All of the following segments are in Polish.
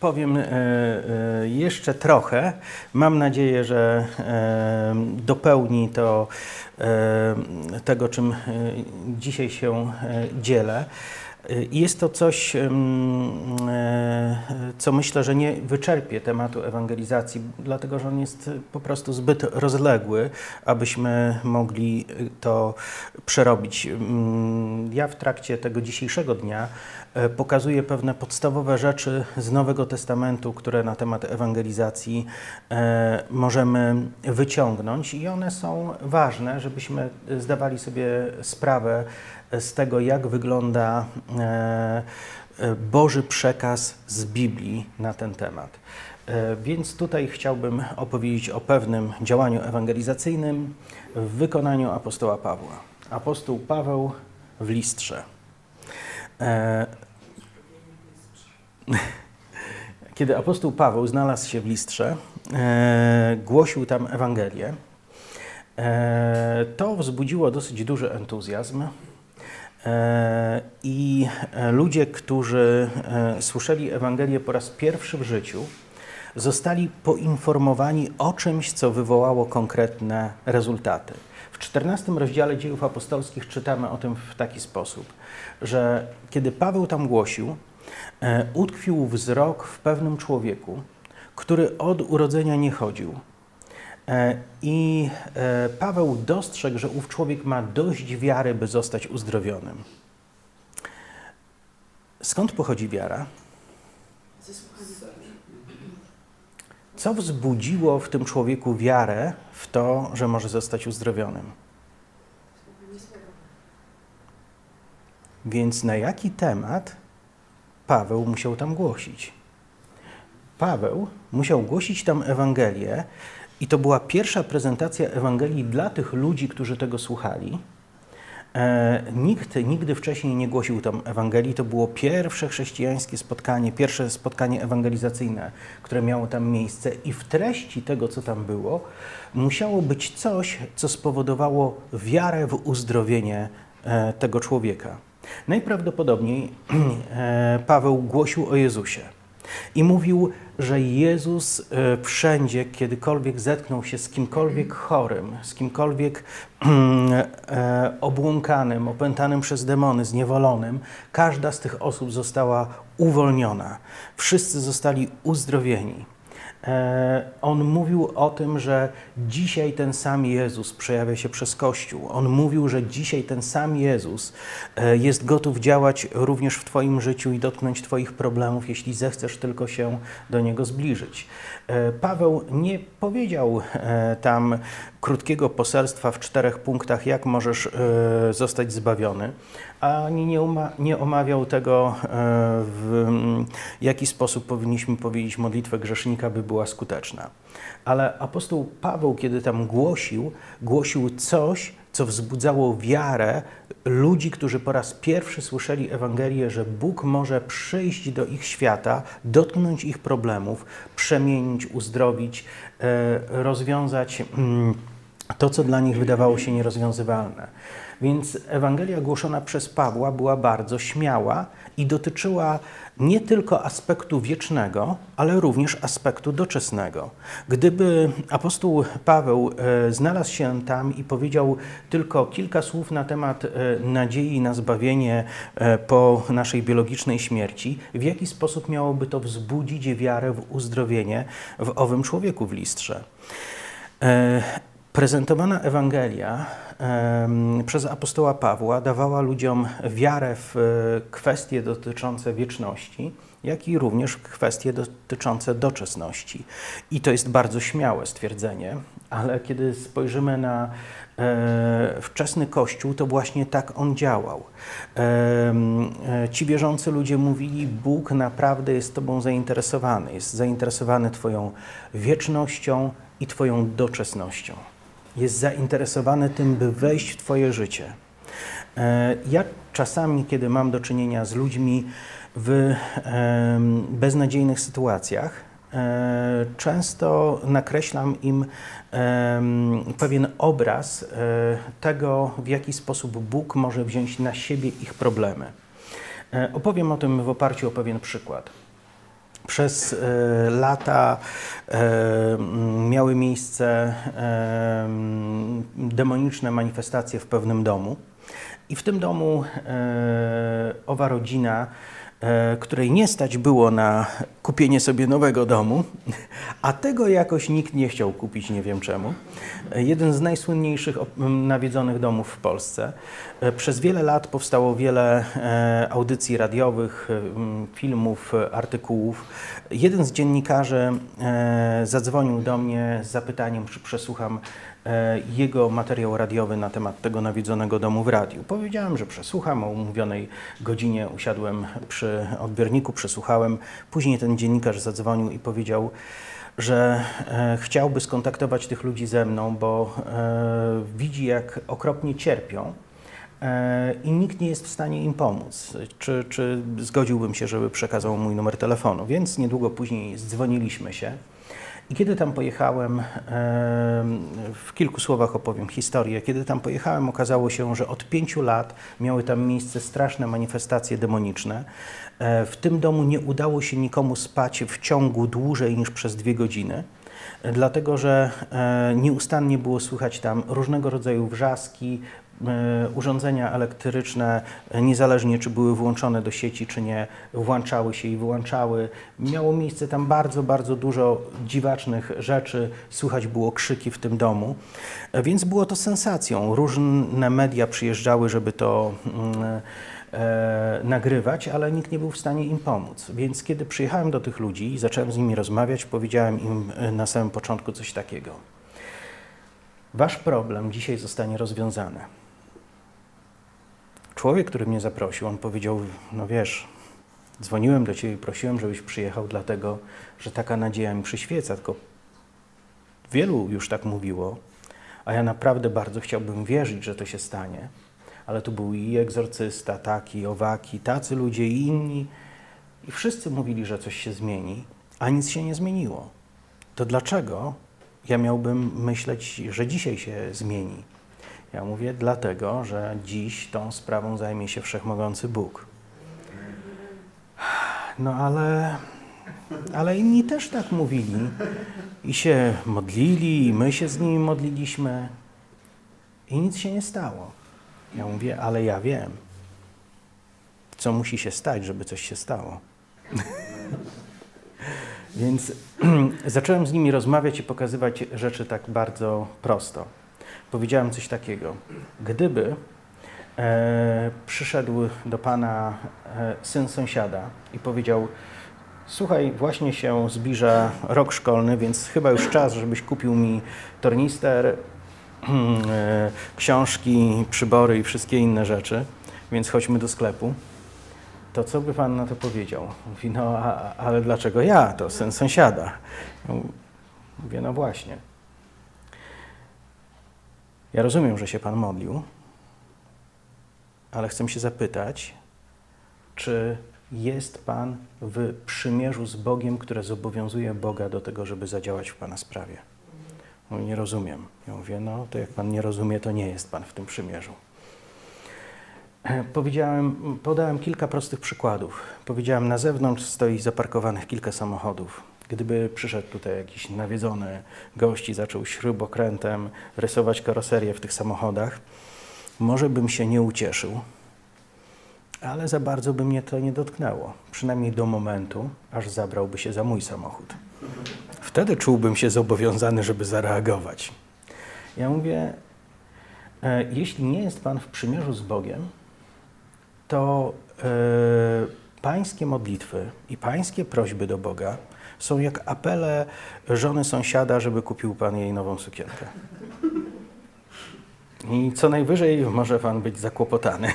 Powiem e, e, jeszcze trochę. Mam nadzieję, że e, dopełni to tego, czym dzisiaj się dzielę. Jest to coś, co myślę, że nie wyczerpie tematu ewangelizacji, dlatego że on jest po prostu zbyt rozległy, abyśmy mogli to przerobić. Mm, Ja w trakcie tego dzisiejszego dnia e, pokazuję pewne podstawowe rzeczy z Nowego Testamentu, które na temat ewangelizacji e, możemy wyciągnąć i one są ważne, żebyśmy zdawali sobie sprawę z tego, jak wygląda e, e, Boży przekaz z Biblii na ten temat. E, Więc tutaj chciałbym opowiedzieć o pewnym działaniu ewangelizacyjnym w wykonaniu apostoła Pawła. Apostoł Paweł w listrze. E, Kiedy apostoł Paweł znalazł się w listrze, e, głosił tam Ewangelię, e, to wzbudziło dosyć duży entuzjazm. I ludzie, którzy słyszeli Ewangelię po raz pierwszy w życiu, zostali poinformowani o czymś, co wywołało konkretne rezultaty. 14 rozdziale dziejów apostolskich czytamy o tym w taki sposób, że kiedy Paweł tam głosił, e, utkwił wzrok w pewnym człowieku, który od urodzenia nie chodził. E, I e, Paweł dostrzegł, że ów człowiek ma dość wiary, by zostać uzdrowionym. Skąd pochodzi wiara? Co wzbudziło w tym człowieku wiarę w to, że może zostać uzdrowionym? Więc na jaki temat Paweł musiał tam głosić? Paweł musiał głosić tam Ewangelię, i to była pierwsza prezentacja Ewangelii dla tych ludzi, którzy tego słuchali. E, nikt nigdy wcześniej nie głosił tam Ewangelii. To było pierwsze chrześcijańskie spotkanie, pierwsze spotkanie ewangelizacyjne, które miało tam miejsce, i w treści tego, co tam było, musiało być coś, co spowodowało wiarę w uzdrowienie e, tego człowieka. Najprawdopodobniej e, Paweł głosił o Jezusie. I mówił, że Jezus e, wszędzie, kiedykolwiek zetknął się z kimkolwiek chorym, z kimkolwiek e, obłąkanym, opętanym przez demony, zniewolonym, każda z tych osób została uwolniona. Wszyscy zostali uzdrowieni. E, On mówił o tym, że dzisiaj ten sam Jezus przejawia się przez Kościół. On mówił, że dzisiaj ten sam Jezus e, jest gotów działać również w Twoim życiu i dotknąć Twoich problemów, jeśli zechcesz tylko się do Niego zbliżyć. E, Paweł nie powiedział tam krótkiego poselstwa w czterech punktach, jak możesz zostać zbawiony, ani nie, nie omawiał tego, e, w jaki sposób powinniśmy powiedzieć modlitwę grzesznika, by była skuteczna. Ale apostoł Paweł, kiedy tam głosił, głosił coś, co wzbudzało wiarę ludzi, którzy po raz pierwszy słyszeli Ewangelię, że Bóg może przyjść do ich świata, dotknąć ich problemów, przemienić, uzdrowić, e, rozwiązać mm, to, co dla nich wydawało się nierozwiązywalne. Więc Ewangelia głoszona przez Pawła była bardzo śmiała i dotyczyła nie tylko aspektu wiecznego, ale również aspektu doczesnego. Gdyby apostoł Paweł e, znalazł się tam i powiedział tylko kilka słów na temat e, nadziei na zbawienie e, po naszej biologicznej śmierci, w jaki sposób miałoby to wzbudzić wiarę w uzdrowienie w owym człowieku w listrze? Prezentowana Ewangelia przez apostoła Pawła dawała ludziom wiarę w e, kwestie dotyczące wieczności, jak i również kwestie dotyczące doczesności. I to jest bardzo śmiałe stwierdzenie, ale kiedy spojrzymy na e, wczesny Kościół, to właśnie tak on działał. E, Ci wierzący ludzie mówili, Bóg naprawdę jest Tobą zainteresowany, jest zainteresowany Twoją wiecznością i Twoją doczesnością. Jest zainteresowany tym, by wejść w Twoje życie. E, Ja czasami, kiedy mam do czynienia z ludźmi w beznadziejnych sytuacjach, e, często nakreślam im pewien obraz e, tego, w jaki sposób Bóg może wziąć na siebie ich problemy. Opowiem o tym w oparciu o pewien przykład. Przez e, lata e, miały miejsce e, demoniczne manifestacje w pewnym domu. I w tym domu owa rodzina której nie stać było na kupienie sobie nowego domu, a tego jakoś nikt nie chciał kupić, nie wiem czemu. Jeden z najsłynniejszych nawiedzonych domów w Polsce. E, przez wiele lat powstało wiele audycji radiowych, filmów, artykułów. Jeden z dziennikarzy zadzwonił do mnie z zapytaniem, czy przesłucham E, jego materiał radiowy na temat tego nawiedzonego domu w radiu. Powiedziałem, że przesłucham, o umówionej godzinie usiadłem przy odbiorniku, przesłuchałem. Później ten dziennikarz zadzwonił i powiedział, że e, chciałby skontaktować tych ludzi ze mną, bo e, widzi, jak okropnie cierpią e, i nikt nie jest w stanie im pomóc. Czy, czy zgodziłbym się, żeby przekazał mój numer telefonu? Więc niedługo później dzwoniliśmy się. I kiedy tam pojechałem, w kilku słowach opowiem historię. Kiedy tam pojechałem, okazało się, że od pięciu lat miały tam miejsce straszne manifestacje demoniczne. E, w tym domu nie udało się nikomu spać w ciągu dłużej niż przez dwie godziny dlatego że e, nieustannie było słychać tam różnego rodzaju wrzaski, E, urządzenia elektryczne, e, niezależnie czy były włączone do sieci, czy nie, włączały się i wyłączały. Miało miejsce tam bardzo, bardzo dużo dziwacznych rzeczy, słychać było krzyki w tym domu, e, więc było to sensacją. Różne media przyjeżdżały, żeby to mm, e, nagrywać, ale nikt nie był w stanie im pomóc. Więc kiedy przyjechałem do tych ludzi i zacząłem z nimi rozmawiać, powiedziałem im na samym początku coś takiego. Wasz problem dzisiaj zostanie rozwiązany. Człowiek, który mnie zaprosił, on powiedział, no wiesz, dzwoniłem do Ciebie i prosiłem, żebyś przyjechał, dlatego, że taka nadzieja mi przyświeca, tylko wielu już tak mówiło, a ja naprawdę bardzo chciałbym wierzyć, że to się stanie, ale tu był i egzorcysta, taki, owaki, tacy ludzie i inni i wszyscy mówili, że coś się zmieni, a nic się nie zmieniło. To dlaczego ja miałbym myśleć, że dzisiaj się zmieni? Ja mówię dlatego, że dziś tą sprawą zajmie się wszechmogący Bóg. No ale, ale inni też tak mówili i się modlili, i my się z nimi modliliśmy i nic się nie stało. Ja mówię, ale ja wiem, co musi się stać, żeby coś się stało. Więc zacząłem z nimi rozmawiać i pokazywać rzeczy tak bardzo prosto powiedziałem coś takiego. Gdyby e, przyszedł do Pana e, syn sąsiada i powiedział, słuchaj, właśnie się zbliża rok szkolny, więc chyba już czas, żebyś kupił mi tornister, e, książki, przybory i wszystkie inne rzeczy, więc chodźmy do sklepu. To co by Pan na to powiedział? Mówi, no a, ale dlaczego ja? To syn sąsiada. Mówię, no właśnie. Ja rozumiem, że się Pan modlił, ale chcę się zapytać, czy jest Pan w przymierzu z Bogiem, które zobowiązuje Boga do tego, żeby zadziałać w Pana sprawie? Mówi, nie rozumiem. Ja mówię, no to jak Pan nie rozumie, to nie jest Pan w tym przymierzu. Powiedziałem, podałem kilka prostych przykładów. Powiedziałem, na zewnątrz stoi zaparkowanych kilka samochodów. Gdyby przyszedł tutaj jakiś nawiedzony gość i zaczął śrubokrętem rysować karoserię w tych samochodach, może bym się nie ucieszył, ale za bardzo by mnie to nie dotknęło. Przynajmniej do momentu, aż zabrałby się za mój samochód. Wtedy czułbym się zobowiązany, żeby zareagować. Ja mówię, e, jeśli nie jest Pan w przymierzu z Bogiem, to e, pańskie modlitwy i pańskie prośby do Boga są jak apele żony sąsiada, żeby kupił pan jej nową sukienkę. I co najwyżej może pan być zakłopotany.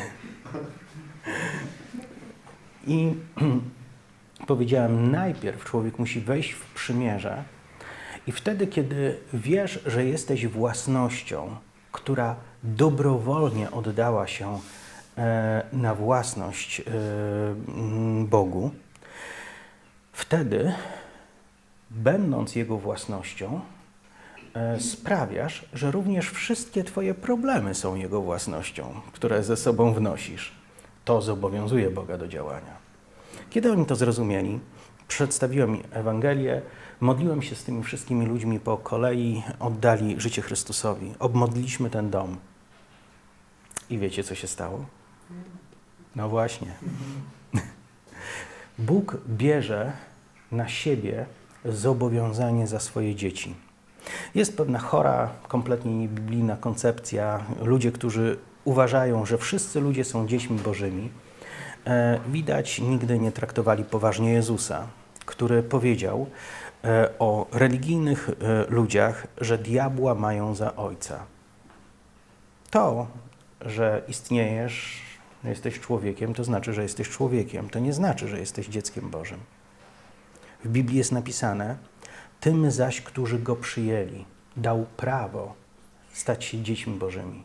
I powiedziałem, najpierw człowiek musi wejść w przymierze i wtedy, kiedy wiesz, że jesteś własnością, która dobrowolnie oddała się e, na własność e, Bogu, wtedy będąc Jego własnością, e, sprawiasz, że również wszystkie Twoje problemy są Jego własnością, które ze sobą wnosisz. To zobowiązuje Boga do działania. Kiedy oni to zrozumieli, Przedstawiłem Ewangelię, modliłem się z tymi wszystkimi ludźmi po kolei, oddali życie Chrystusowi. Obmodliliśmy ten dom. I wiecie, co się stało? No właśnie. Bóg bierze na siebie zobowiązanie za swoje dzieci. Jest pewna chora, kompletnie niebiblijna koncepcja. Ludzie, którzy uważają, że wszyscy ludzie są dziećmi bożymi, e, widać nigdy nie traktowali poważnie Jezusa, który powiedział e, o religijnych e, ludziach, że diabła mają za ojca. To, że istniejesz, jesteś człowiekiem, to znaczy, że jesteś człowiekiem. To nie znaczy, że jesteś dzieckiem Bożym. W Biblii jest napisane, tym zaś, którzy go przyjęli, dał prawo stać się dziećmi Bożymi.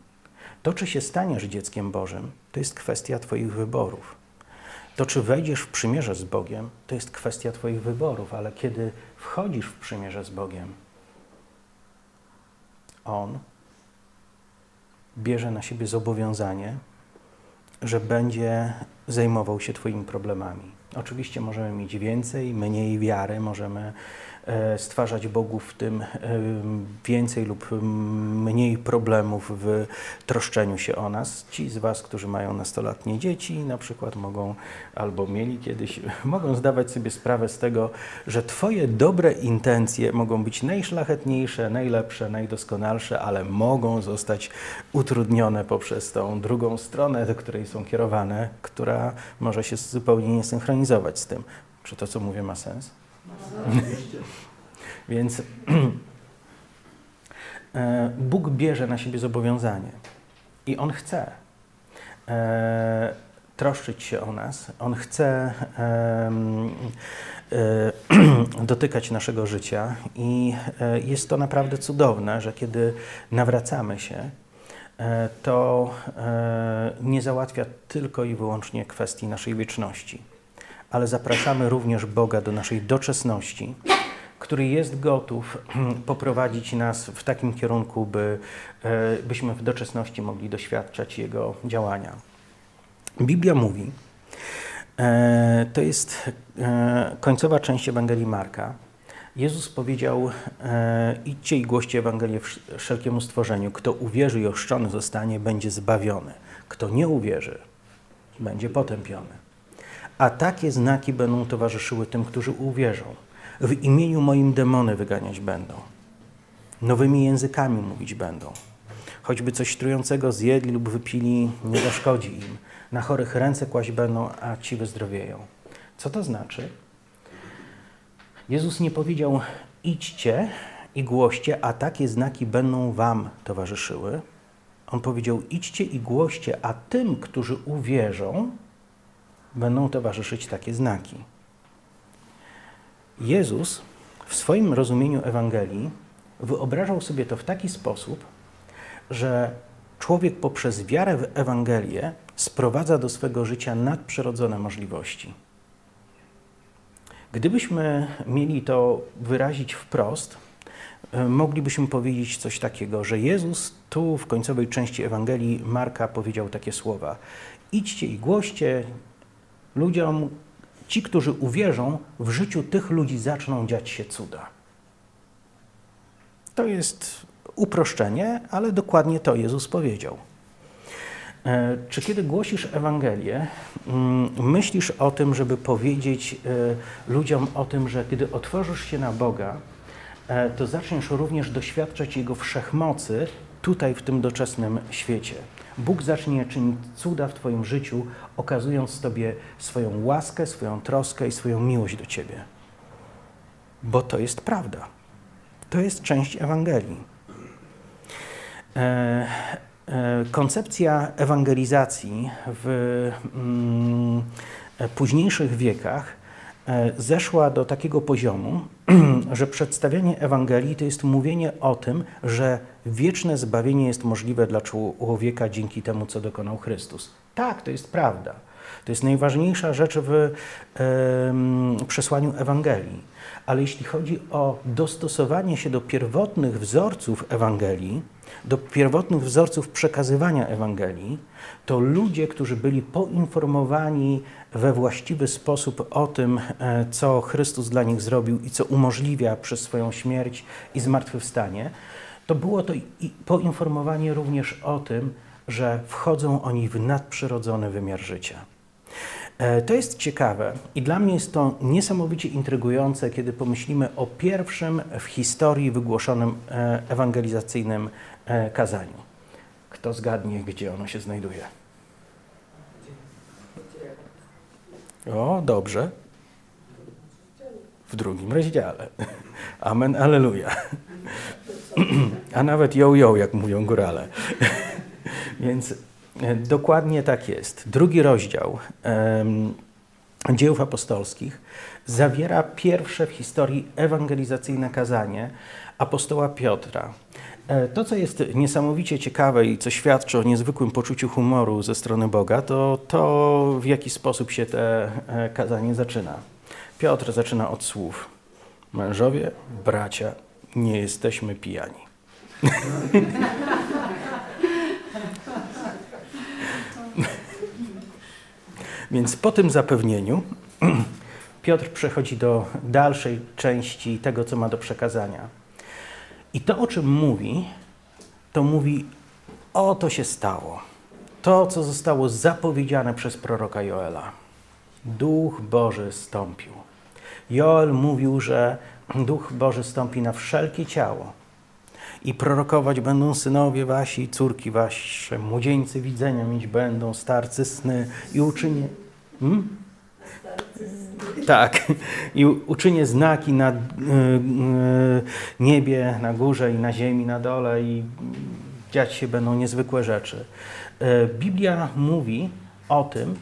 To, czy się staniesz dzieckiem Bożym, to jest kwestia Twoich wyborów. To, czy wejdziesz w przymierze z Bogiem, to jest kwestia Twoich wyborów, ale kiedy wchodzisz w przymierze z Bogiem, On bierze na siebie zobowiązanie, że będzie zajmował się Twoimi problemami. Oczywiście możemy mieć więcej, mniej wiary, możemy stwarzać Bogu w tym e, więcej lub mniej problemów w troszczeniu się o nas. Ci z Was, którzy mają nastolatnie dzieci, na przykład mogą albo mieli kiedyś, mogą zdawać sobie sprawę z tego, że Twoje dobre intencje mogą być najszlachetniejsze, najlepsze, najdoskonalsze, ale mogą zostać utrudnione poprzez tą drugą stronę, do której są kierowane, która może się zupełnie nie synchronizować z tym. Czy to, co mówię, ma sens? Więc e, Bóg bierze na siebie zobowiązanie i On chce e, troszczyć się o nas, On chce e, dotykać naszego życia i jest to naprawdę cudowne, że kiedy nawracamy się, to nie załatwia tylko i wyłącznie kwestii naszej wieczności ale zapraszamy również Boga do naszej doczesności, który jest gotów poprowadzić nas w takim kierunku, by, e, byśmy w doczesności mogli doświadczać Jego działania. Biblia mówi, e, to jest e, końcowa część Ewangelii Marka. Jezus powiedział: Idźcie i głoście Ewangelię wszelkiemu stworzeniu. Kto uwierzy i ochrzczony zostanie, będzie zbawiony. Kto nie uwierzy, będzie potępiony a takie znaki będą towarzyszyły tym, którzy uwierzą. W imieniu moim demony wyganiać będą. Nowymi językami mówić będą. Choćby coś trującego zjedli lub wypili, nie zaszkodzi im. Na chorych ręce kłaść będą, a ci wyzdrowieją. Co to znaczy? Jezus nie powiedział idźcie i głoście, a takie znaki będą wam towarzyszyły. On powiedział idźcie i głoście, a tym, którzy uwierzą, będą towarzyszyć takie znaki. Jezus w swoim rozumieniu Ewangelii wyobrażał sobie to w taki sposób, że człowiek poprzez wiarę w Ewangelię sprowadza do swego życia nadprzyrodzone możliwości. Gdybyśmy mieli to wyrazić wprost, moglibyśmy powiedzieć coś takiego, że Jezus tu w końcowej części Ewangelii Marka powiedział takie słowa: Idźcie i głoście, ludziom, ci, którzy uwierzą, w życiu tych ludzi zaczną dziać się cuda. To jest uproszczenie, ale dokładnie to Jezus powiedział. E, czy kiedy głosisz Ewangelię, mm, myślisz o tym, żeby powiedzieć e, ludziom o tym, że kiedy otworzysz się na Boga, e, to zaczniesz również doświadczać Jego wszechmocy tutaj, w tym doczesnym świecie. Bóg zacznie czynić cuda w Twoim życiu, okazując Tobie swoją łaskę, swoją troskę i swoją miłość do Ciebie. Bo to jest prawda. To jest część Ewangelii. E, e, koncepcja ewangelizacji w mm, późniejszych wiekach E, zeszła do takiego poziomu, że przedstawianie Ewangelii to jest mówienie o tym, że wieczne zbawienie jest możliwe dla człowieka dzięki temu, co dokonał Chrystus. Tak, to jest prawda. To jest najważniejsza rzecz w przesłaniu Ewangelii. Ale jeśli chodzi o dostosowanie się do pierwotnych wzorców Ewangelii, do pierwotnych wzorców przekazywania Ewangelii, to ludzie, którzy byli poinformowani we właściwy sposób o tym, e, co Chrystus dla nich zrobił i co umożliwia przez swoją śmierć i zmartwychwstanie, to było to poinformowanie również o tym, że wchodzą oni w nadprzyrodzony wymiar życia. E, to jest ciekawe i dla mnie jest to niesamowicie intrygujące, kiedy pomyślimy o pierwszym w historii wygłoszonym e, ewangelizacyjnym kazaniu. Kto zgadnie, gdzie ono się znajduje? O, dobrze. W drugim rozdziale. Amen, aleluja. A nawet ją, jak mówią górale. Więc E, dokładnie tak jest. Drugi rozdział um, Dziejów Apostolskich zawiera pierwsze w historii ewangelizacyjne kazanie apostoła Piotra. E, to, co jest niesamowicie ciekawe i co świadczy o niezwykłym poczuciu humoru ze strony Boga, to to, w jaki sposób się te e, kazanie zaczyna. Piotr zaczyna od słów: Mężowie, bracia, nie jesteśmy pijani. Więc po tym zapewnieniu Piotr przechodzi do dalszej części tego, co ma do przekazania. I to, o czym mówi, to mówi, o to się stało. To, co zostało zapowiedziane przez proroka Joela. Duch Boży stąpił. Joel mówił, że Duch Boży stąpi na wszelkie ciało i prorokować będą synowie wasi, córki wasze, młodzieńcy widzenia mieć będą, starcy sny i uczynię... Hmm? Tak. I uczynię znaki na y, y, niebie, na górze i na ziemi, na dole i dziać się będą niezwykłe rzeczy. Y, Biblia mówi o tym,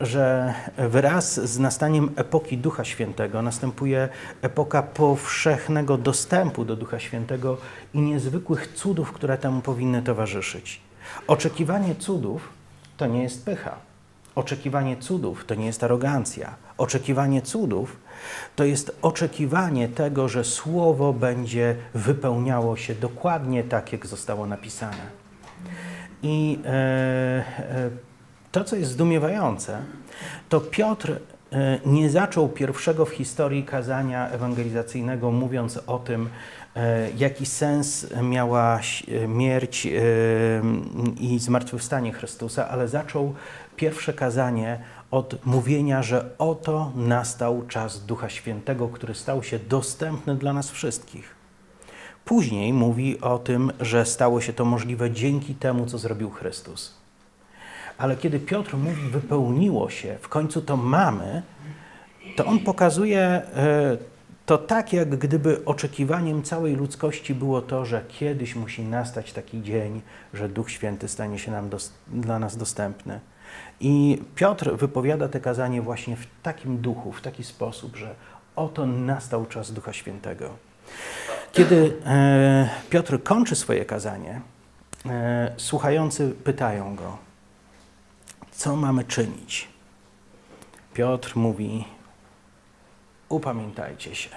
że wraz z nastaniem epoki Ducha Świętego następuje epoka powszechnego dostępu do Ducha Świętego i niezwykłych cudów, które temu powinny towarzyszyć. Oczekiwanie cudów to nie jest pycha. Oczekiwanie cudów to nie jest arogancja. Oczekiwanie cudów to jest oczekiwanie tego, że Słowo będzie wypełniało się dokładnie tak, jak zostało napisane. I e, e, to, co jest zdumiewające, to Piotr e, nie zaczął pierwszego w historii kazania ewangelizacyjnego, mówiąc o tym, e, jaki sens miała śmierć e, i zmartwychwstanie Chrystusa, ale zaczął pierwsze kazanie od mówienia, że oto nastał czas Ducha Świętego, który stał się dostępny dla nas wszystkich. Później mówi o tym, że stało się to możliwe dzięki temu, co zrobił Chrystus. Ale kiedy Piotr mówi, wypełniło się, w końcu to mamy, to on pokazuje e, to tak, jak gdyby oczekiwaniem całej ludzkości było to, że kiedyś musi nastać taki dzień, że Duch Święty stanie się nam dla nas dostępny. I Piotr wypowiada te kazanie właśnie w takim duchu, w taki sposób, że oto nastał czas Ducha Świętego. Kiedy e, Piotr kończy swoje kazanie, e, słuchający pytają go, co mamy czynić? Piotr mówi: Upamiętajcie się.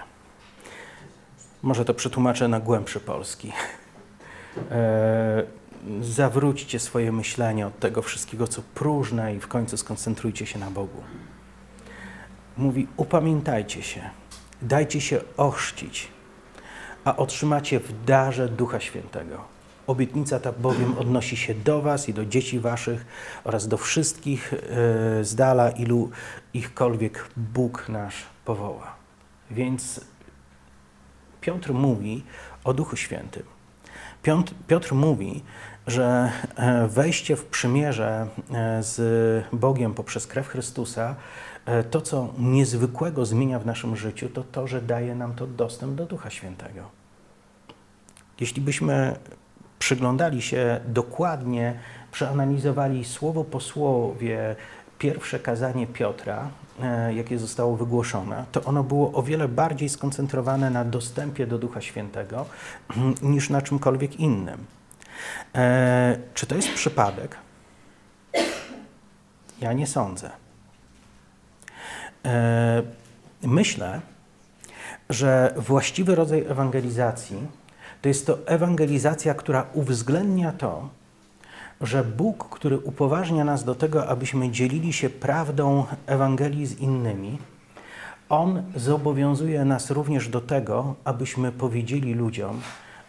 Może to przetłumaczę na głębszy polski. E, zawróćcie swoje myślenie od tego wszystkiego, co próżne, i w końcu skoncentrujcie się na Bogu. Mówi: Upamiętajcie się, dajcie się ochrzcić, a otrzymacie w darze Ducha Świętego. Obietnica ta bowiem odnosi się do Was i do dzieci Waszych oraz do wszystkich e, z dala, ilu ichkolwiek Bóg nasz powoła. Więc Piotr mówi o Duchu Świętym. Piotr, Piotr mówi, że e, wejście w przymierze e, z Bogiem poprzez krew Chrystusa, to co niezwykłego zmienia w naszym życiu, to to, że daje nam to dostęp do Ducha Świętego. Jeśli byśmy przyglądali się dokładnie, przeanalizowali słowo po słowie pierwsze kazanie Piotra, e, jakie zostało wygłoszone, to ono było o wiele bardziej skoncentrowane na dostępie do Ducha Świętego niż na czymkolwiek innym. E, czy to jest przypadek? Ja nie sądzę. E, myślę, że właściwy rodzaj ewangelizacji to jest to ewangelizacja, która uwzględnia to, że Bóg, który upoważnia nas do tego, abyśmy dzielili się prawdą Ewangelii z innymi, On zobowiązuje nas również do tego, abyśmy powiedzieli ludziom,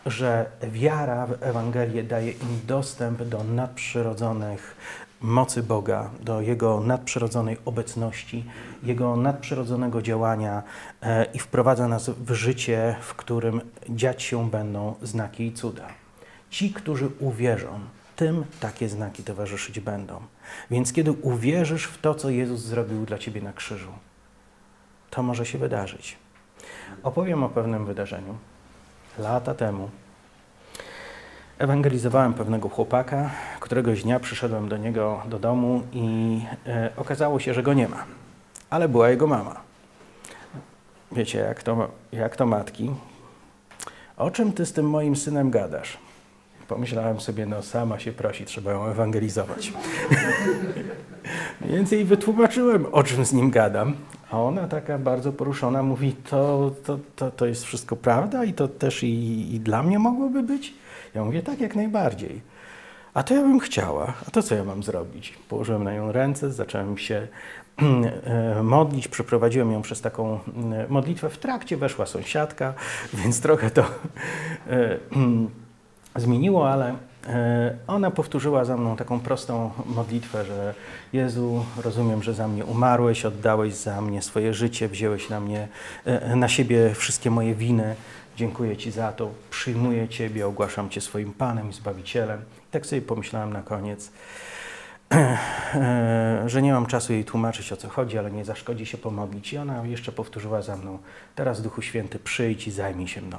że wiara w Ewangelię daje im dostęp do nadprzyrodzonych mocy Boga, do Jego nadprzyrodzonej obecności, Jego nadprzyrodzonego działania e, i wprowadza nas w życie, w którym dziać się będą znaki i cuda. Ci, którzy uwierzą, tym takie znaki towarzyszyć będą. Więc kiedy uwierzysz w to, co Jezus zrobił dla ciebie na krzyżu, to może się wydarzyć. Opowiem o pewnym wydarzeniu. Lata temu ewangelizowałem pewnego chłopaka. Któregoś dnia przyszedłem do niego do domu i e, okazało się, że go nie ma, ale była jego mama. Wiecie, jak to, jak to matki. O czym ty z tym moim synem gadasz? Pomyślałem sobie, no sama się prosi, trzeba ją ewangelizować. Więc jej wytłumaczyłem, o czym z nim gadam. A ona taka bardzo poruszona mówi, to, to, to, to jest wszystko prawda i to też i, i dla mnie mogłoby być? Ja mówię, tak, jak najbardziej. A to ja bym chciała. A to co ja mam zrobić? Położyłem na nią ręce, zacząłem się e, modlić, przeprowadziłem ją przez taką e, modlitwę. W trakcie weszła sąsiadka, więc trochę to e, zmieniło, ale ona powtórzyła za mną taką prostą modlitwę, że Jezu, rozumiem, że za mnie umarłeś, oddałeś za mnie swoje życie, wziąłeś na mnie, na siebie wszystkie moje winy. Dziękuję Ci za to, przyjmuję Ciebie, ogłaszam Cię swoim Panem i Zbawicielem. Tak sobie pomyślałem na koniec, że nie mam czasu jej tłumaczyć o co chodzi, ale nie zaszkodzi się pomodlić. I ona jeszcze powtórzyła za mną, teraz Duchu Święty przyjdź i zajmij się mną.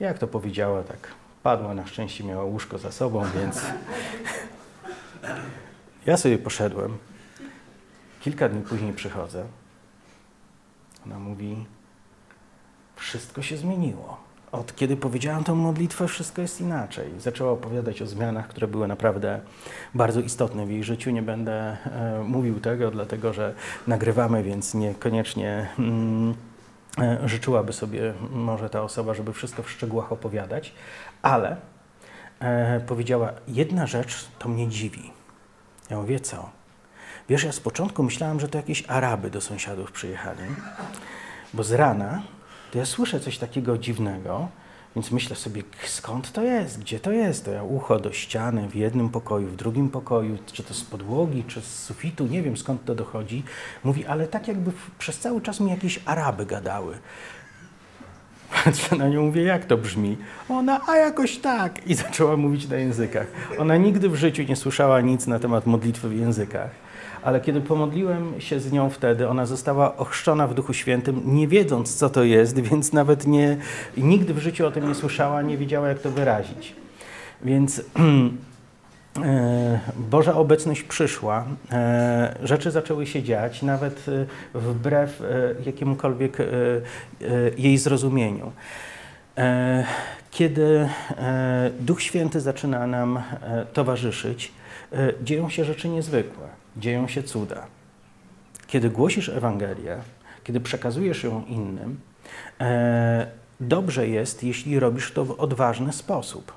Jak to powiedziała, tak padła, na szczęście miała łóżko za sobą, więc ja sobie poszedłem. Kilka dni później przychodzę. Ona mówi, wszystko się zmieniło. Od kiedy powiedziałam tą modlitwę, wszystko jest inaczej. Zaczęła opowiadać o zmianach, które były naprawdę bardzo istotne w jej życiu. Nie będę e, mówił tego, dlatego że nagrywamy, więc niekoniecznie mm, życzyłaby sobie może ta osoba, żeby wszystko w szczegółach opowiadać, ale e, powiedziała: Jedna rzecz to mnie dziwi. Ja mówię, co? Wiesz, ja z początku myślałam, że to jakieś Araby do sąsiadów przyjechali, bo z rana to ja słyszę coś takiego dziwnego, więc myślę sobie, skąd to jest, gdzie to jest? To ja ucho do ściany w jednym pokoju, w drugim pokoju, czy to z podłogi, czy z sufitu, nie wiem skąd to dochodzi. Mówi, ale tak jakby przez cały czas mi jakieś Araby gadały. Patrzę na nią, mówię, jak to brzmi? Ona, a jakoś tak. I zaczęła mówić na językach. Ona nigdy w życiu nie słyszała nic na temat modlitwy w językach ale kiedy pomodliłem się z nią wtedy, ona została ochrzczona w Duchu Świętym, nie wiedząc, co to jest, więc nawet nie, nigdy w życiu o tym nie słyszała, nie wiedziała, jak to wyrazić. Więc e, Boża obecność przyszła, e, rzeczy zaczęły się dziać, nawet e, wbrew jakiemukolwiek jej zrozumieniu. Kiedy Duch Święty zaczyna nam towarzyszyć, dzieją się rzeczy niezwykłe dzieją się cuda. Kiedy głosisz Ewangelię, kiedy przekazujesz ją innym, e, dobrze jest, jeśli robisz to w odważny sposób.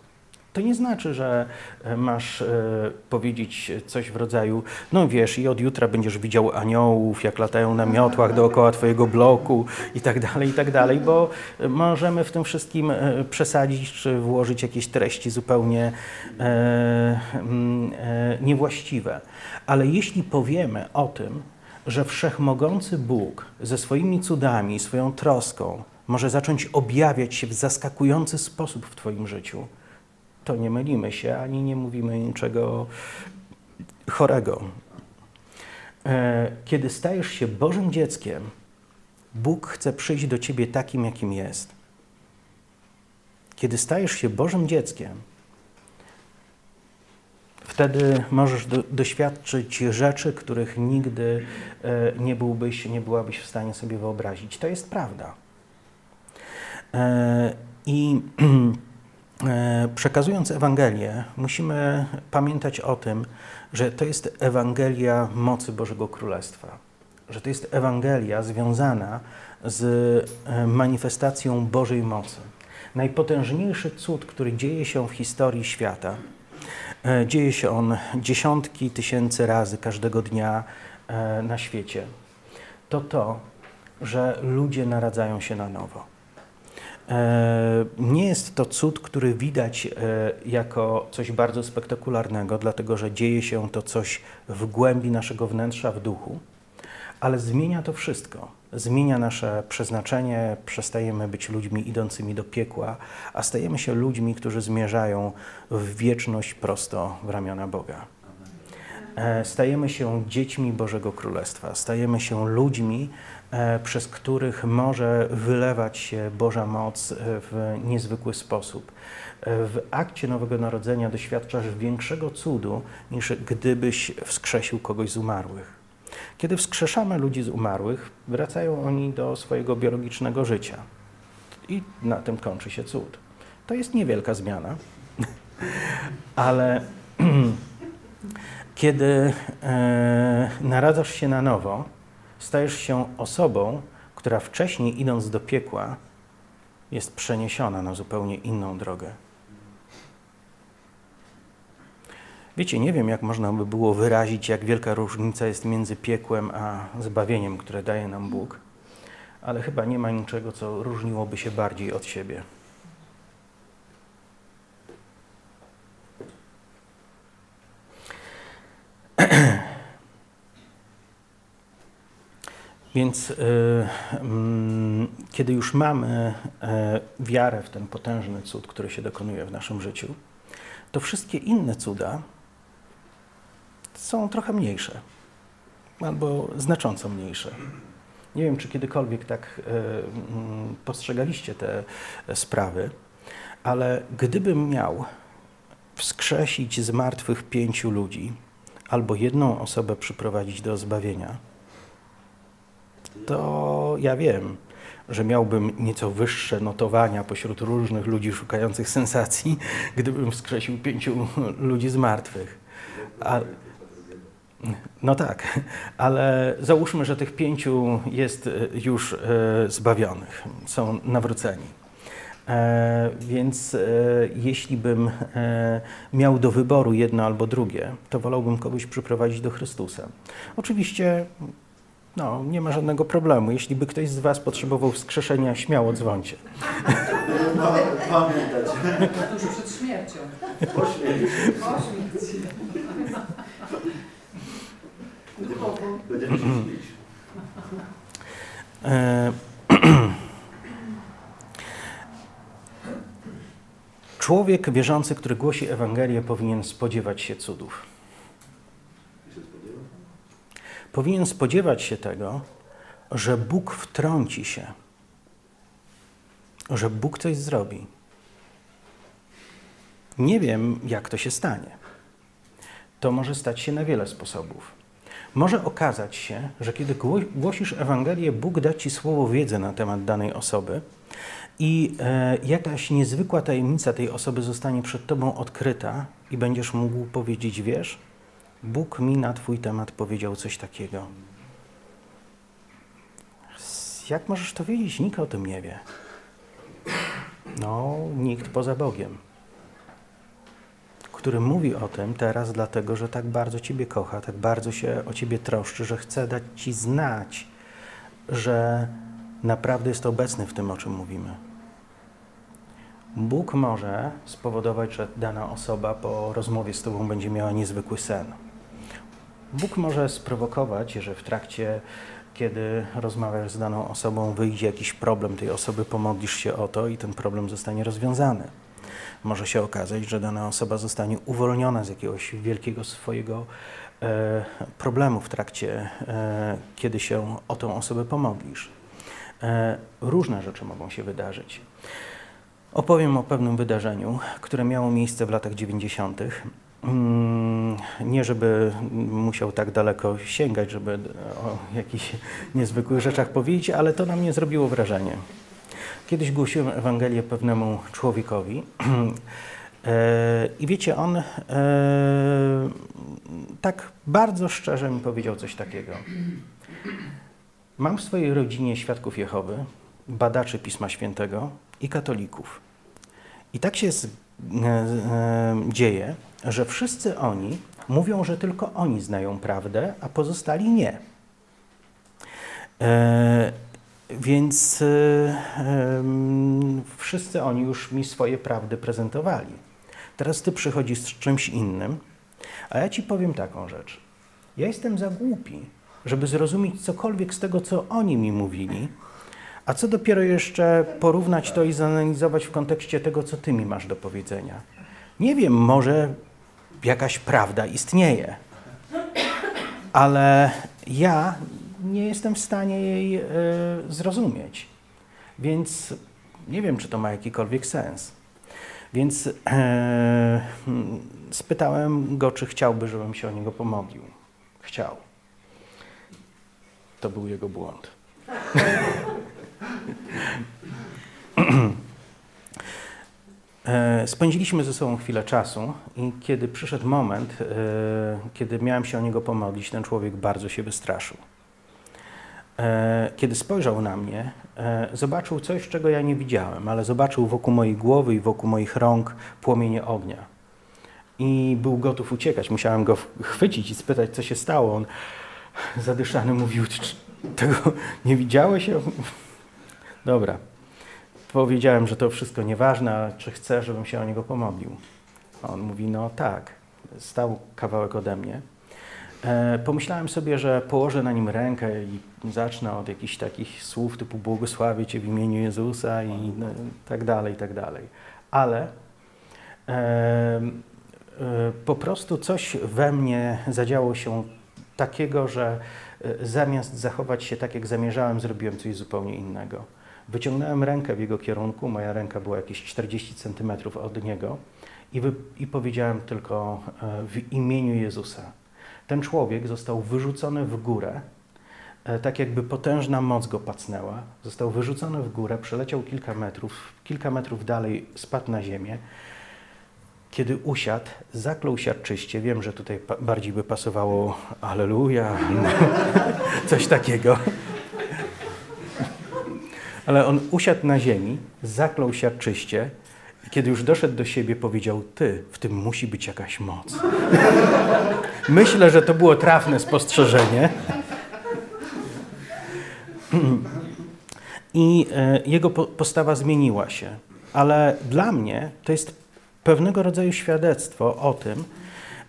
To nie znaczy, że e, masz e, powiedzieć coś w rodzaju, no wiesz, i od jutra będziesz widział aniołów, jak latają na miotłach dookoła twojego bloku i tak dalej, i tak dalej, bo możemy w tym wszystkim e, przesadzić, czy włożyć jakieś treści zupełnie e, mm, e, niewłaściwe. Ale jeśli powiemy o tym, że wszechmogący Bóg ze swoimi cudami, swoją troską może zacząć objawiać się w zaskakujący sposób w Twoim życiu, to nie mylimy się ani nie mówimy niczego chorego. E, kiedy stajesz się Bożym dzieckiem, Bóg chce przyjść do ciebie takim, jakim jest. Kiedy stajesz się Bożym dzieckiem, wtedy możesz do, doświadczyć rzeczy, których nigdy e, nie byłbyś, nie byłabyś w stanie sobie wyobrazić. To jest prawda. E, I przekazując Ewangelię, musimy pamiętać o tym, że to jest Ewangelia mocy Bożego Królestwa, że to jest Ewangelia związana z e, manifestacją Bożej mocy. najpotężniejszy cud, który dzieje się w historii świata. E, dzieje się on dziesiątki tysięcy razy każdego dnia e, na świecie. To to, że ludzie naradzają się na nowo. E, nie jest to cud, który widać jako coś bardzo spektakularnego, dlatego że dzieje się to coś w głębi naszego wnętrza, w duchu, ale zmienia to wszystko zmienia nasze przeznaczenie, przestajemy być ludźmi idącymi do piekła, a stajemy się ludźmi, którzy zmierzają w wieczność prosto w ramiona Boga. E, stajemy się dziećmi Bożego Królestwa, stajemy się ludźmi, e, przez których może wylewać się Boża moc e, w niezwykły sposób. W akcie Nowego Narodzenia doświadczasz większego cudu, niż gdybyś wskrzesił kogoś z umarłych. Kiedy wskrzeszamy ludzi z umarłych, wracają oni do swojego biologicznego życia. I na tym kończy się cud. To jest niewielka zmiana, ale kiedy e, naradzasz się na nowo, stajesz się osobą, która wcześniej idąc do piekła, jest przeniesiona na zupełnie inną drogę. Wiecie, nie wiem, jak można by było wyrazić, jak wielka różnica jest między piekłem a zbawieniem, które daje nam Bóg, ale chyba nie ma niczego, co różniłoby się bardziej od siebie. Więc y, y, kiedy już mamy y, wiarę w ten potężny cud, który się dokonuje w naszym życiu, to wszystkie inne cuda są trochę mniejsze albo znacząco mniejsze. Nie wiem, czy kiedykolwiek tak y, postrzegaliście te sprawy, ale gdybym miał wskrzesić z martwych pięciu ludzi albo jedną osobę przyprowadzić do zbawienia, to ja wiem, że miałbym nieco wyższe notowania pośród różnych ludzi szukających sensacji, gdybym wskrzesił pięciu ludzi z martwych. A, no tak, ale załóżmy, że tych pięciu jest e, już e, zbawionych, są nawróceni. E, więc jeśli bym miał do wyboru jedno albo drugie, to wolałbym kogoś przyprowadzić do Chrystusa. Oczywiście no, nie ma żadnego problemu. Jeśli by ktoś z Was potrzebował wskrzeszenia, śmiało dzwońcie. Pamiętać. Tuż przed śmiercią. Po śmierci. Po śmierci. Będziemy się człowiek wierzący, który głosi Ewangelię, powinien spodziewać się cudów. Powinien spodziewać się tego, że Bóg wtrąci się, że Bóg coś zrobi. Nie wiem, jak to się stanie. To może stać się na wiele sposobów. Może okazać się, że kiedy głosisz Ewangelię, Bóg da ci słowo wiedzy na temat danej osoby i e, jakaś niezwykła tajemnica tej osoby zostanie przed tobą odkryta i będziesz mógł powiedzieć, wiesz, Bóg mi na twój temat powiedział coś takiego. Jak możesz to wiedzieć? Nikt o tym nie wie. No, nikt poza Bogiem który mówi o tym teraz dlatego, że tak bardzo Ciebie kocha, tak bardzo się o Ciebie troszczy, że chce dać Ci znać, że naprawdę jest obecny w tym, o czym mówimy. Bóg może spowodować, że dana osoba po rozmowie z Tobą będzie miała niezwykły sen. Bóg może sprowokować, że w trakcie, kiedy rozmawiasz z daną osobą, wyjdzie jakiś problem tej osoby, pomodlisz się o to i ten problem zostanie rozwiązany może się okazać, że dana osoba zostanie uwolniona z jakiegoś wielkiego swojego e, problemu w trakcie, e, kiedy się o tą osobę pomodlisz. E, różne rzeczy mogą się wydarzyć. Opowiem o pewnym wydarzeniu, które miało miejsce w latach 90. Mm, nie, żeby musiał tak daleko sięgać, żeby o jakichś niezwykłych rzeczach powiedzieć, ale to na mnie zrobiło wrażenie. Kiedyś głosiłem Ewangelię pewnemu człowiekowi e, i wiecie, on e, tak bardzo szczerze mi powiedział coś takiego. Mam w swojej rodzinie świadków Jehowy, badaczy Pisma Świętego i katolików. I tak się e, e, dzieje, że wszyscy oni mówią, że tylko oni znają prawdę, a pozostali nie. E, więc e, wszyscy oni już mi swoje prawdy prezentowali. Teraz ty przychodzisz z czymś innym, a ja ci powiem taką rzecz. Ja jestem za głupi, żeby zrozumieć cokolwiek z tego, co oni mi mówili, a co dopiero jeszcze porównać to i zanalizować w kontekście tego, co ty mi masz do powiedzenia. Nie wiem, może jakaś prawda istnieje, ale ja nie jestem w stanie jej y, zrozumieć. Więc nie wiem, czy to ma jakikolwiek sens. Więc e, spytałem go, czy chciałby, żebym się o niego pomodlił. Chciał. To był jego błąd. E, spędziliśmy ze sobą chwilę czasu i kiedy przyszedł moment, e, kiedy miałem się o niego pomodlić, ten człowiek bardzo się wystraszył. E, kiedy spojrzał na mnie, zobaczył coś, czego ja nie widziałem, ale zobaczył wokół mojej głowy i wokół moich rąk płomienie ognia. I był gotów uciekać. Musiałem go chwycić i spytać, co się stało. On zadyszany mówił, tego nie widziałeś? Dobra, Powiedziałem, że to wszystko nieważne, a czy chce, żebym się o niego pomodlił. On mówi, no tak, stał kawałek ode mnie. E, pomyślałem sobie, że położę na nim rękę i zacznę od jakichś takich słów typu błogosławię Cię w imieniu Jezusa i no, tak dalej, i tak dalej. Ale e, e, po prostu coś we mnie zadziało się takiego, że e, zamiast zachować się tak, jak zamierzałem, zrobiłem coś zupełnie innego. Wyciągnąłem rękę w jego kierunku, moja ręka była jakieś 40 centymetrów od niego i, wy, i powiedziałem tylko e, w imieniu Jezusa. Ten człowiek został wyrzucony w górę, e, tak jakby potężna moc go pacnęła. Został wyrzucony w górę, przeleciał kilka metrów, kilka metrów dalej spadł na ziemię. Kiedy usiadł, zaklął siarczyście. Wiem, że tutaj bardziej by pasowało Aleluja, coś takiego. Ale on usiadł na ziemi, zaklął siarczyście i kiedy już doszedł do siebie, powiedział: Ty, w tym musi być jakaś moc. Myślę, że to było trafne spostrzeżenie. I e, jego postawa zmieniła się. Ale dla mnie to jest pewnego rodzaju świadectwo o tym,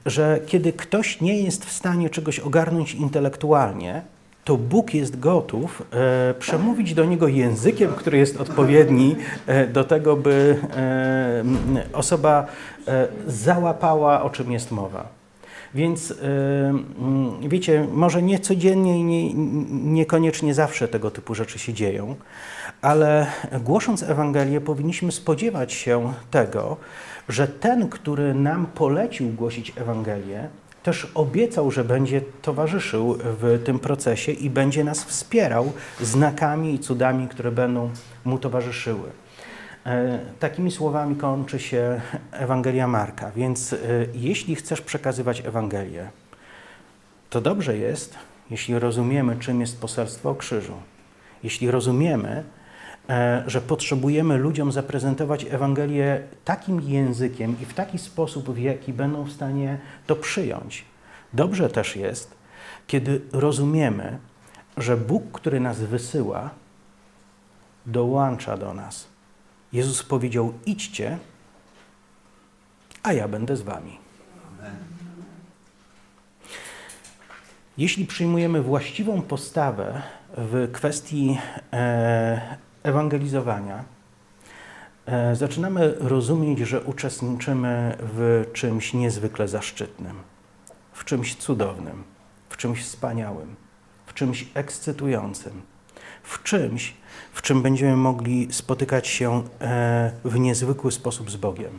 że kiedy ktoś nie jest w stanie czegoś ogarnąć intelektualnie, to Bóg jest gotów e, przemówić do niego językiem, który jest odpowiedni e, do tego, by e, osoba e, załapała, o czym jest mowa. Więc e, wiecie, może nie codziennie i nie, niekoniecznie zawsze tego typu rzeczy się dzieją, ale głosząc Ewangelię powinniśmy spodziewać się tego, że ten, który nam polecił głosić Ewangelię, też obiecał, że będzie towarzyszył w tym procesie i będzie nas wspierał znakami i cudami, które będą mu towarzyszyły. E, takimi słowami kończy się Ewangelia Marka. Więc e, jeśli chcesz przekazywać Ewangelię, to dobrze jest, jeśli rozumiemy, czym jest poselstwo o krzyżu. Jeśli rozumiemy, że potrzebujemy ludziom zaprezentować Ewangelię takim językiem i w taki sposób, w jaki będą w stanie to przyjąć. Dobrze też jest, kiedy rozumiemy, że Bóg, który nas wysyła, dołącza do nas. Jezus powiedział: idźcie, a ja będę z wami. Jeśli przyjmujemy właściwą postawę w kwestii e, ewangelizowania, e, zaczynamy rozumieć, że uczestniczymy w czymś niezwykle zaszczytnym, w czymś cudownym, w czymś wspaniałym, w czymś ekscytującym, w czymś, w czym będziemy mogli spotykać się e, w niezwykły sposób z Bogiem.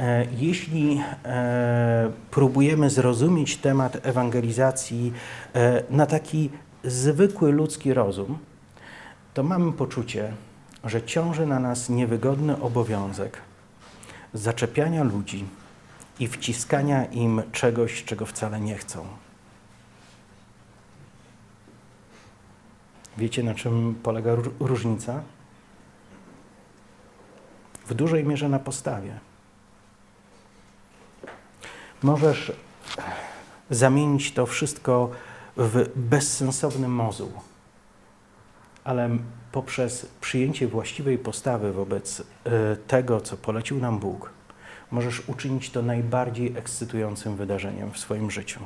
E, jeśli próbujemy zrozumieć temat ewangelizacji na taki zwykły ludzki rozum, to mamy poczucie, że ciąży na nas niewygodny obowiązek zaczepiania ludzi i wciskania im czegoś, czego wcale nie chcą. Wiecie, na czym polega różnica? w dużej mierze na postawie. Możesz zamienić to wszystko w bezsensowny mozuł, ale poprzez przyjęcie właściwej postawy wobec y, tego, co polecił nam Bóg, możesz uczynić to najbardziej ekscytującym wydarzeniem w swoim życiu.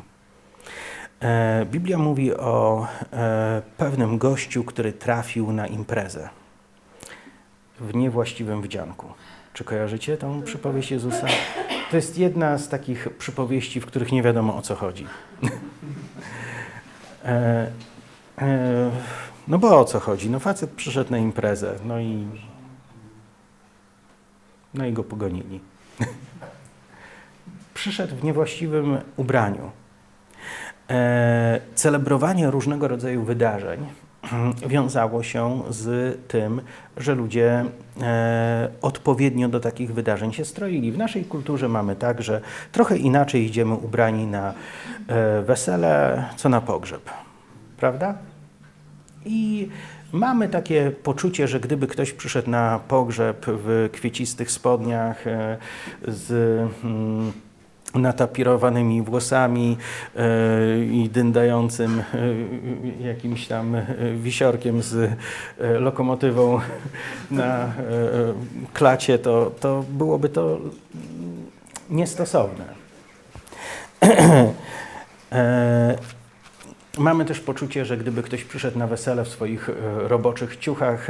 E, Biblia mówi o e, pewnym gościu, który trafił na imprezę w niewłaściwym wdzianku. Czy kojarzycie tą przypowieść Jezusa? To jest jedna z takich przypowieści, w których nie wiadomo o co chodzi. e, e, no bo o co chodzi? No facet przyszedł na imprezę, no i no i go pogonili. przyszedł w niewłaściwym ubraniu. E, celebrowanie różnego rodzaju wydarzeń wiązało się z tym, że ludzie e, odpowiednio do takich wydarzeń się stroili. W naszej kulturze mamy tak, że trochę inaczej idziemy ubrani na e, wesele, co na pogrzeb. Prawda? I mamy takie poczucie, że gdyby ktoś przyszedł na pogrzeb w kwiecistych spodniach e, z. Mm, natapirowanymi włosami e, i dyndającym e, jakimś tam wisiorkiem z lokomotywą na klacie, to, to byłoby to niestosowne. Mamy też poczucie, że gdyby ktoś przyszedł na wesele w swoich roboczych ciuchach,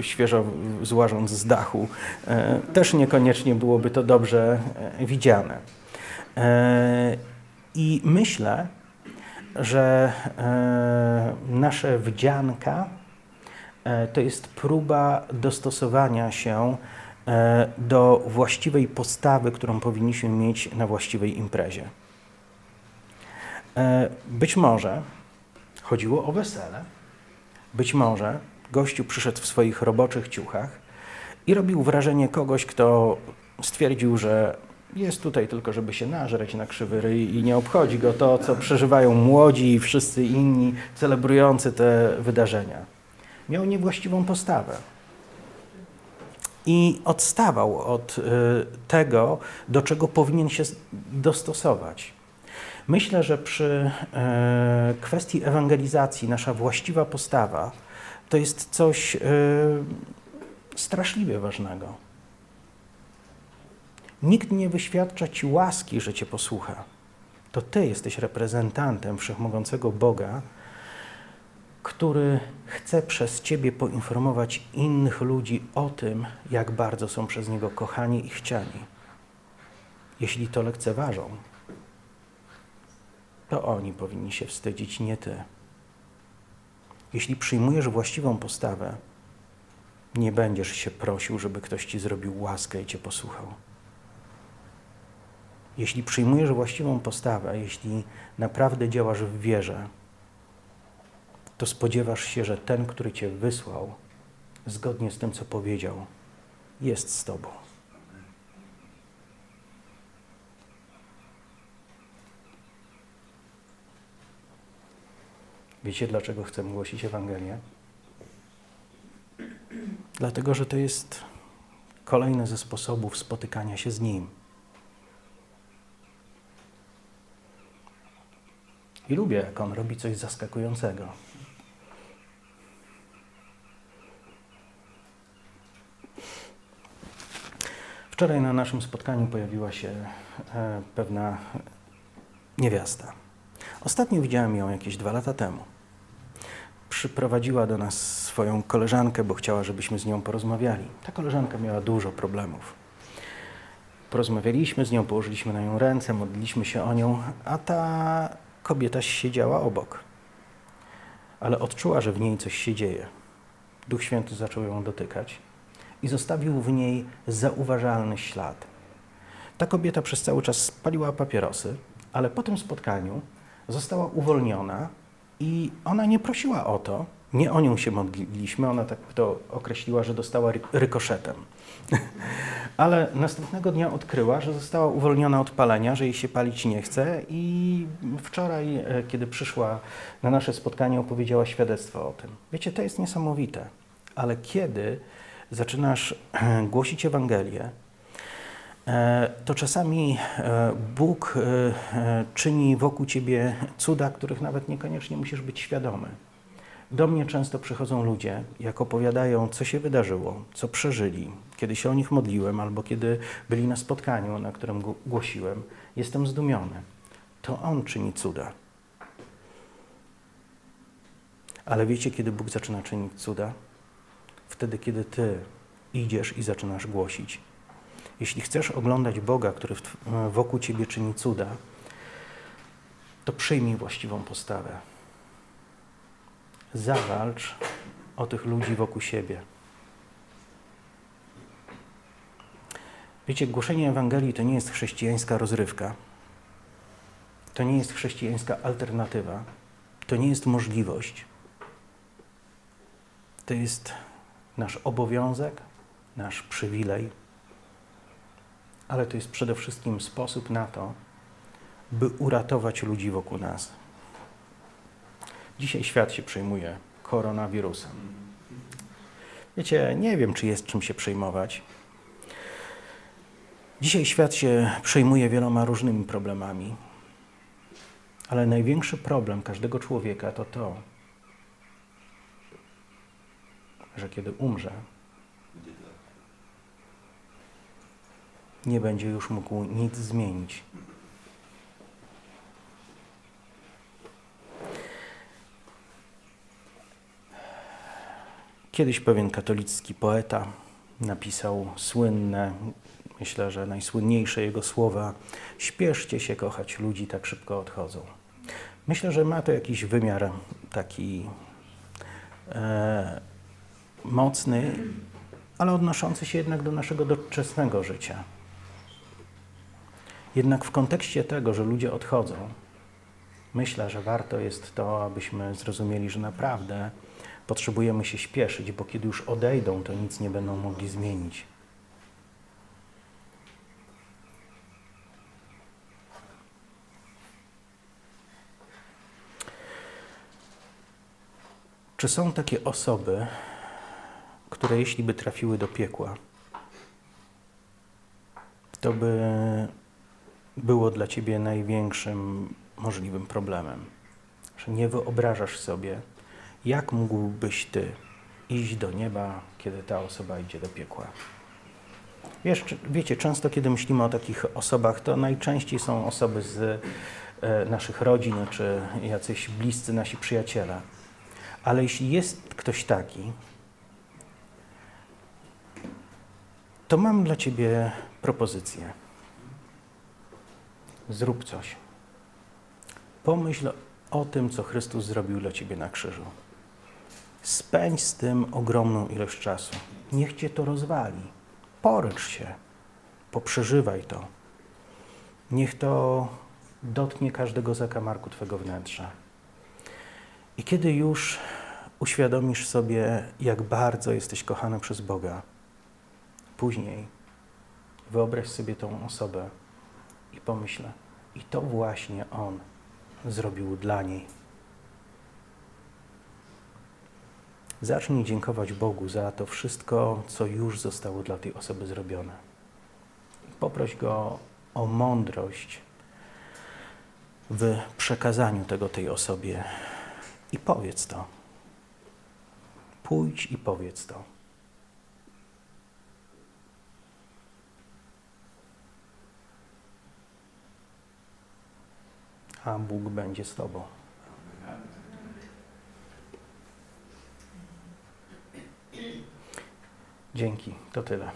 świeżo złażąc z dachu, też niekoniecznie byłoby to dobrze widziane. E, I myślę, że e, nasze wdzianka e, to jest próba dostosowania się do właściwej postawy, którą powinniśmy mieć na właściwej imprezie. Być może chodziło o wesele, być może gościu przyszedł w swoich roboczych ciuchach i robił wrażenie kogoś, kto stwierdził, że jest tutaj tylko, żeby się nażreć na krzywy ryj i nie obchodzi go to, co przeżywają młodzi i wszyscy inni celebrujący te wydarzenia. Miał niewłaściwą postawę. I odstawał od y, tego, do czego powinien się dostosować. Myślę, że przy y, kwestii ewangelizacji nasza właściwa postawa to jest coś y, straszliwie ważnego. Nikt nie wyświadcza Ci łaski, że Cię posłucha. To Ty jesteś reprezentantem wszechmogącego Boga, który chce przez Ciebie poinformować innych ludzi o tym, jak bardzo są przez Niego kochani i chciani. Jeśli to lekceważą, to oni powinni się wstydzić, nie Ty. Jeśli przyjmujesz właściwą postawę, nie będziesz się prosił, żeby ktoś Ci zrobił łaskę i Cię posłuchał. Jeśli przyjmujesz właściwą postawę, jeśli naprawdę działasz w wierze, to spodziewasz się, że ten, który Cię wysłał, zgodnie z tym, co powiedział, jest z Tobą. Wiecie, dlaczego chcę głosić Ewangelię? Dlatego, że to jest kolejny ze sposobów spotykania się z Nim. I lubię, jak on robi coś zaskakującego. Wczoraj na naszym spotkaniu pojawiła się e, pewna niewiasta. Ostatnio widziałem ją jakieś dwa lata temu. Przyprowadziła do nas swoją koleżankę, bo chciała, żebyśmy z nią porozmawiali. Ta koleżanka miała dużo problemów. Porozmawialiśmy z nią, położyliśmy na nią ręce, modliliśmy się o nią, a ta kobieta siedziała obok, ale odczuła, że w niej coś się dzieje. Duch Święty zaczął ją dotykać i zostawił w niej zauważalny ślad. Ta kobieta przez cały czas spaliła papierosy, ale po tym spotkaniu została uwolniona i ona nie prosiła o to, nie o nią się modliliśmy, ona tak to określiła, że dostała rykoszetem. Ale następnego dnia odkryła, że została uwolniona od palenia, że jej się palić nie chce i wczoraj, e, kiedy przyszła na nasze spotkanie, opowiedziała świadectwo o tym. Wiecie, to jest niesamowite, ale kiedy zaczynasz głosić Ewangelię, to czasami e, Bóg e, e, czyni wokół ciebie cuda, których nawet niekoniecznie musisz być świadomy. Do mnie często przychodzą ludzie, jak opowiadają, co się wydarzyło, co przeżyli, kiedy się o nich modliłem, albo kiedy byli na spotkaniu, na którym gł- głosiłem. Jestem zdumiony. To On czyni cuda. Ale wiecie, kiedy Bóg zaczyna czynić cuda? Wtedy, kiedy Ty idziesz i zaczynasz głosić. Jeśli chcesz oglądać Boga, który tw- wokół Ciebie czyni cuda, to przyjmij właściwą postawę. Zawalcz o tych ludzi wokół siebie. Wiecie, głoszenie Ewangelii to nie jest chrześcijańska rozrywka. To nie jest chrześcijańska alternatywa. To nie jest możliwość. To jest nasz obowiązek, nasz przywilej, ale to jest przede wszystkim sposób na to, by uratować ludzi wokół nas. Dzisiaj świat się przejmuje koronawirusem. Wiecie, nie wiem, czy jest czym się przejmować. Dzisiaj świat się przejmuje wieloma różnymi problemami, ale największy problem każdego człowieka to to, że kiedy umrze, nie będzie już mógł nic zmienić. Kiedyś pewien katolicki poeta napisał słynne, myślę, że najsłynniejsze jego słowa: Śpieszcie się kochać, ludzi tak szybko odchodzą. Myślę, że ma to jakiś wymiar taki e, mocny, ale odnoszący się jednak do naszego doczesnego życia. Jednak w kontekście tego, że ludzie odchodzą, myślę, że warto jest to, abyśmy zrozumieli, że naprawdę potrzebujemy się śpieszyć, bo kiedy już odejdą, to nic nie będą mogli zmienić. Czy są takie osoby, które jeśli by trafiły do piekła, to by było dla ciebie największym możliwym problemem? Że nie wyobrażasz sobie, jak mógłbyś ty iść do nieba, kiedy ta osoba idzie do piekła? Wiesz, wiecie, często kiedy myślimy o takich osobach, to najczęściej są osoby z e, naszych rodzin, czy jacyś bliscy nasi przyjaciele. Ale jeśli jest ktoś taki, to mam dla ciebie propozycję. Zrób coś. Pomyśl o tym, co Chrystus zrobił dla ciebie na krzyżu. Spędź z tym ogromną ilość czasu. Niech cię to rozwali. Porycz się. Poprzeżywaj to. Niech to dotknie każdego zakamarku twego wnętrza. I kiedy już uświadomisz sobie, jak bardzo jesteś kochany przez Boga, później wyobraź sobie tą osobę i pomyśl, i to właśnie On zrobił dla niej. Zacznij dziękować Bogu za to wszystko, co już zostało dla tej osoby zrobione. Poproś Go o mądrość w przekazaniu tego tej osobie i powiedz to. Pójdź i powiedz to. A Bóg będzie z Tobą. Dzięki, to tyle.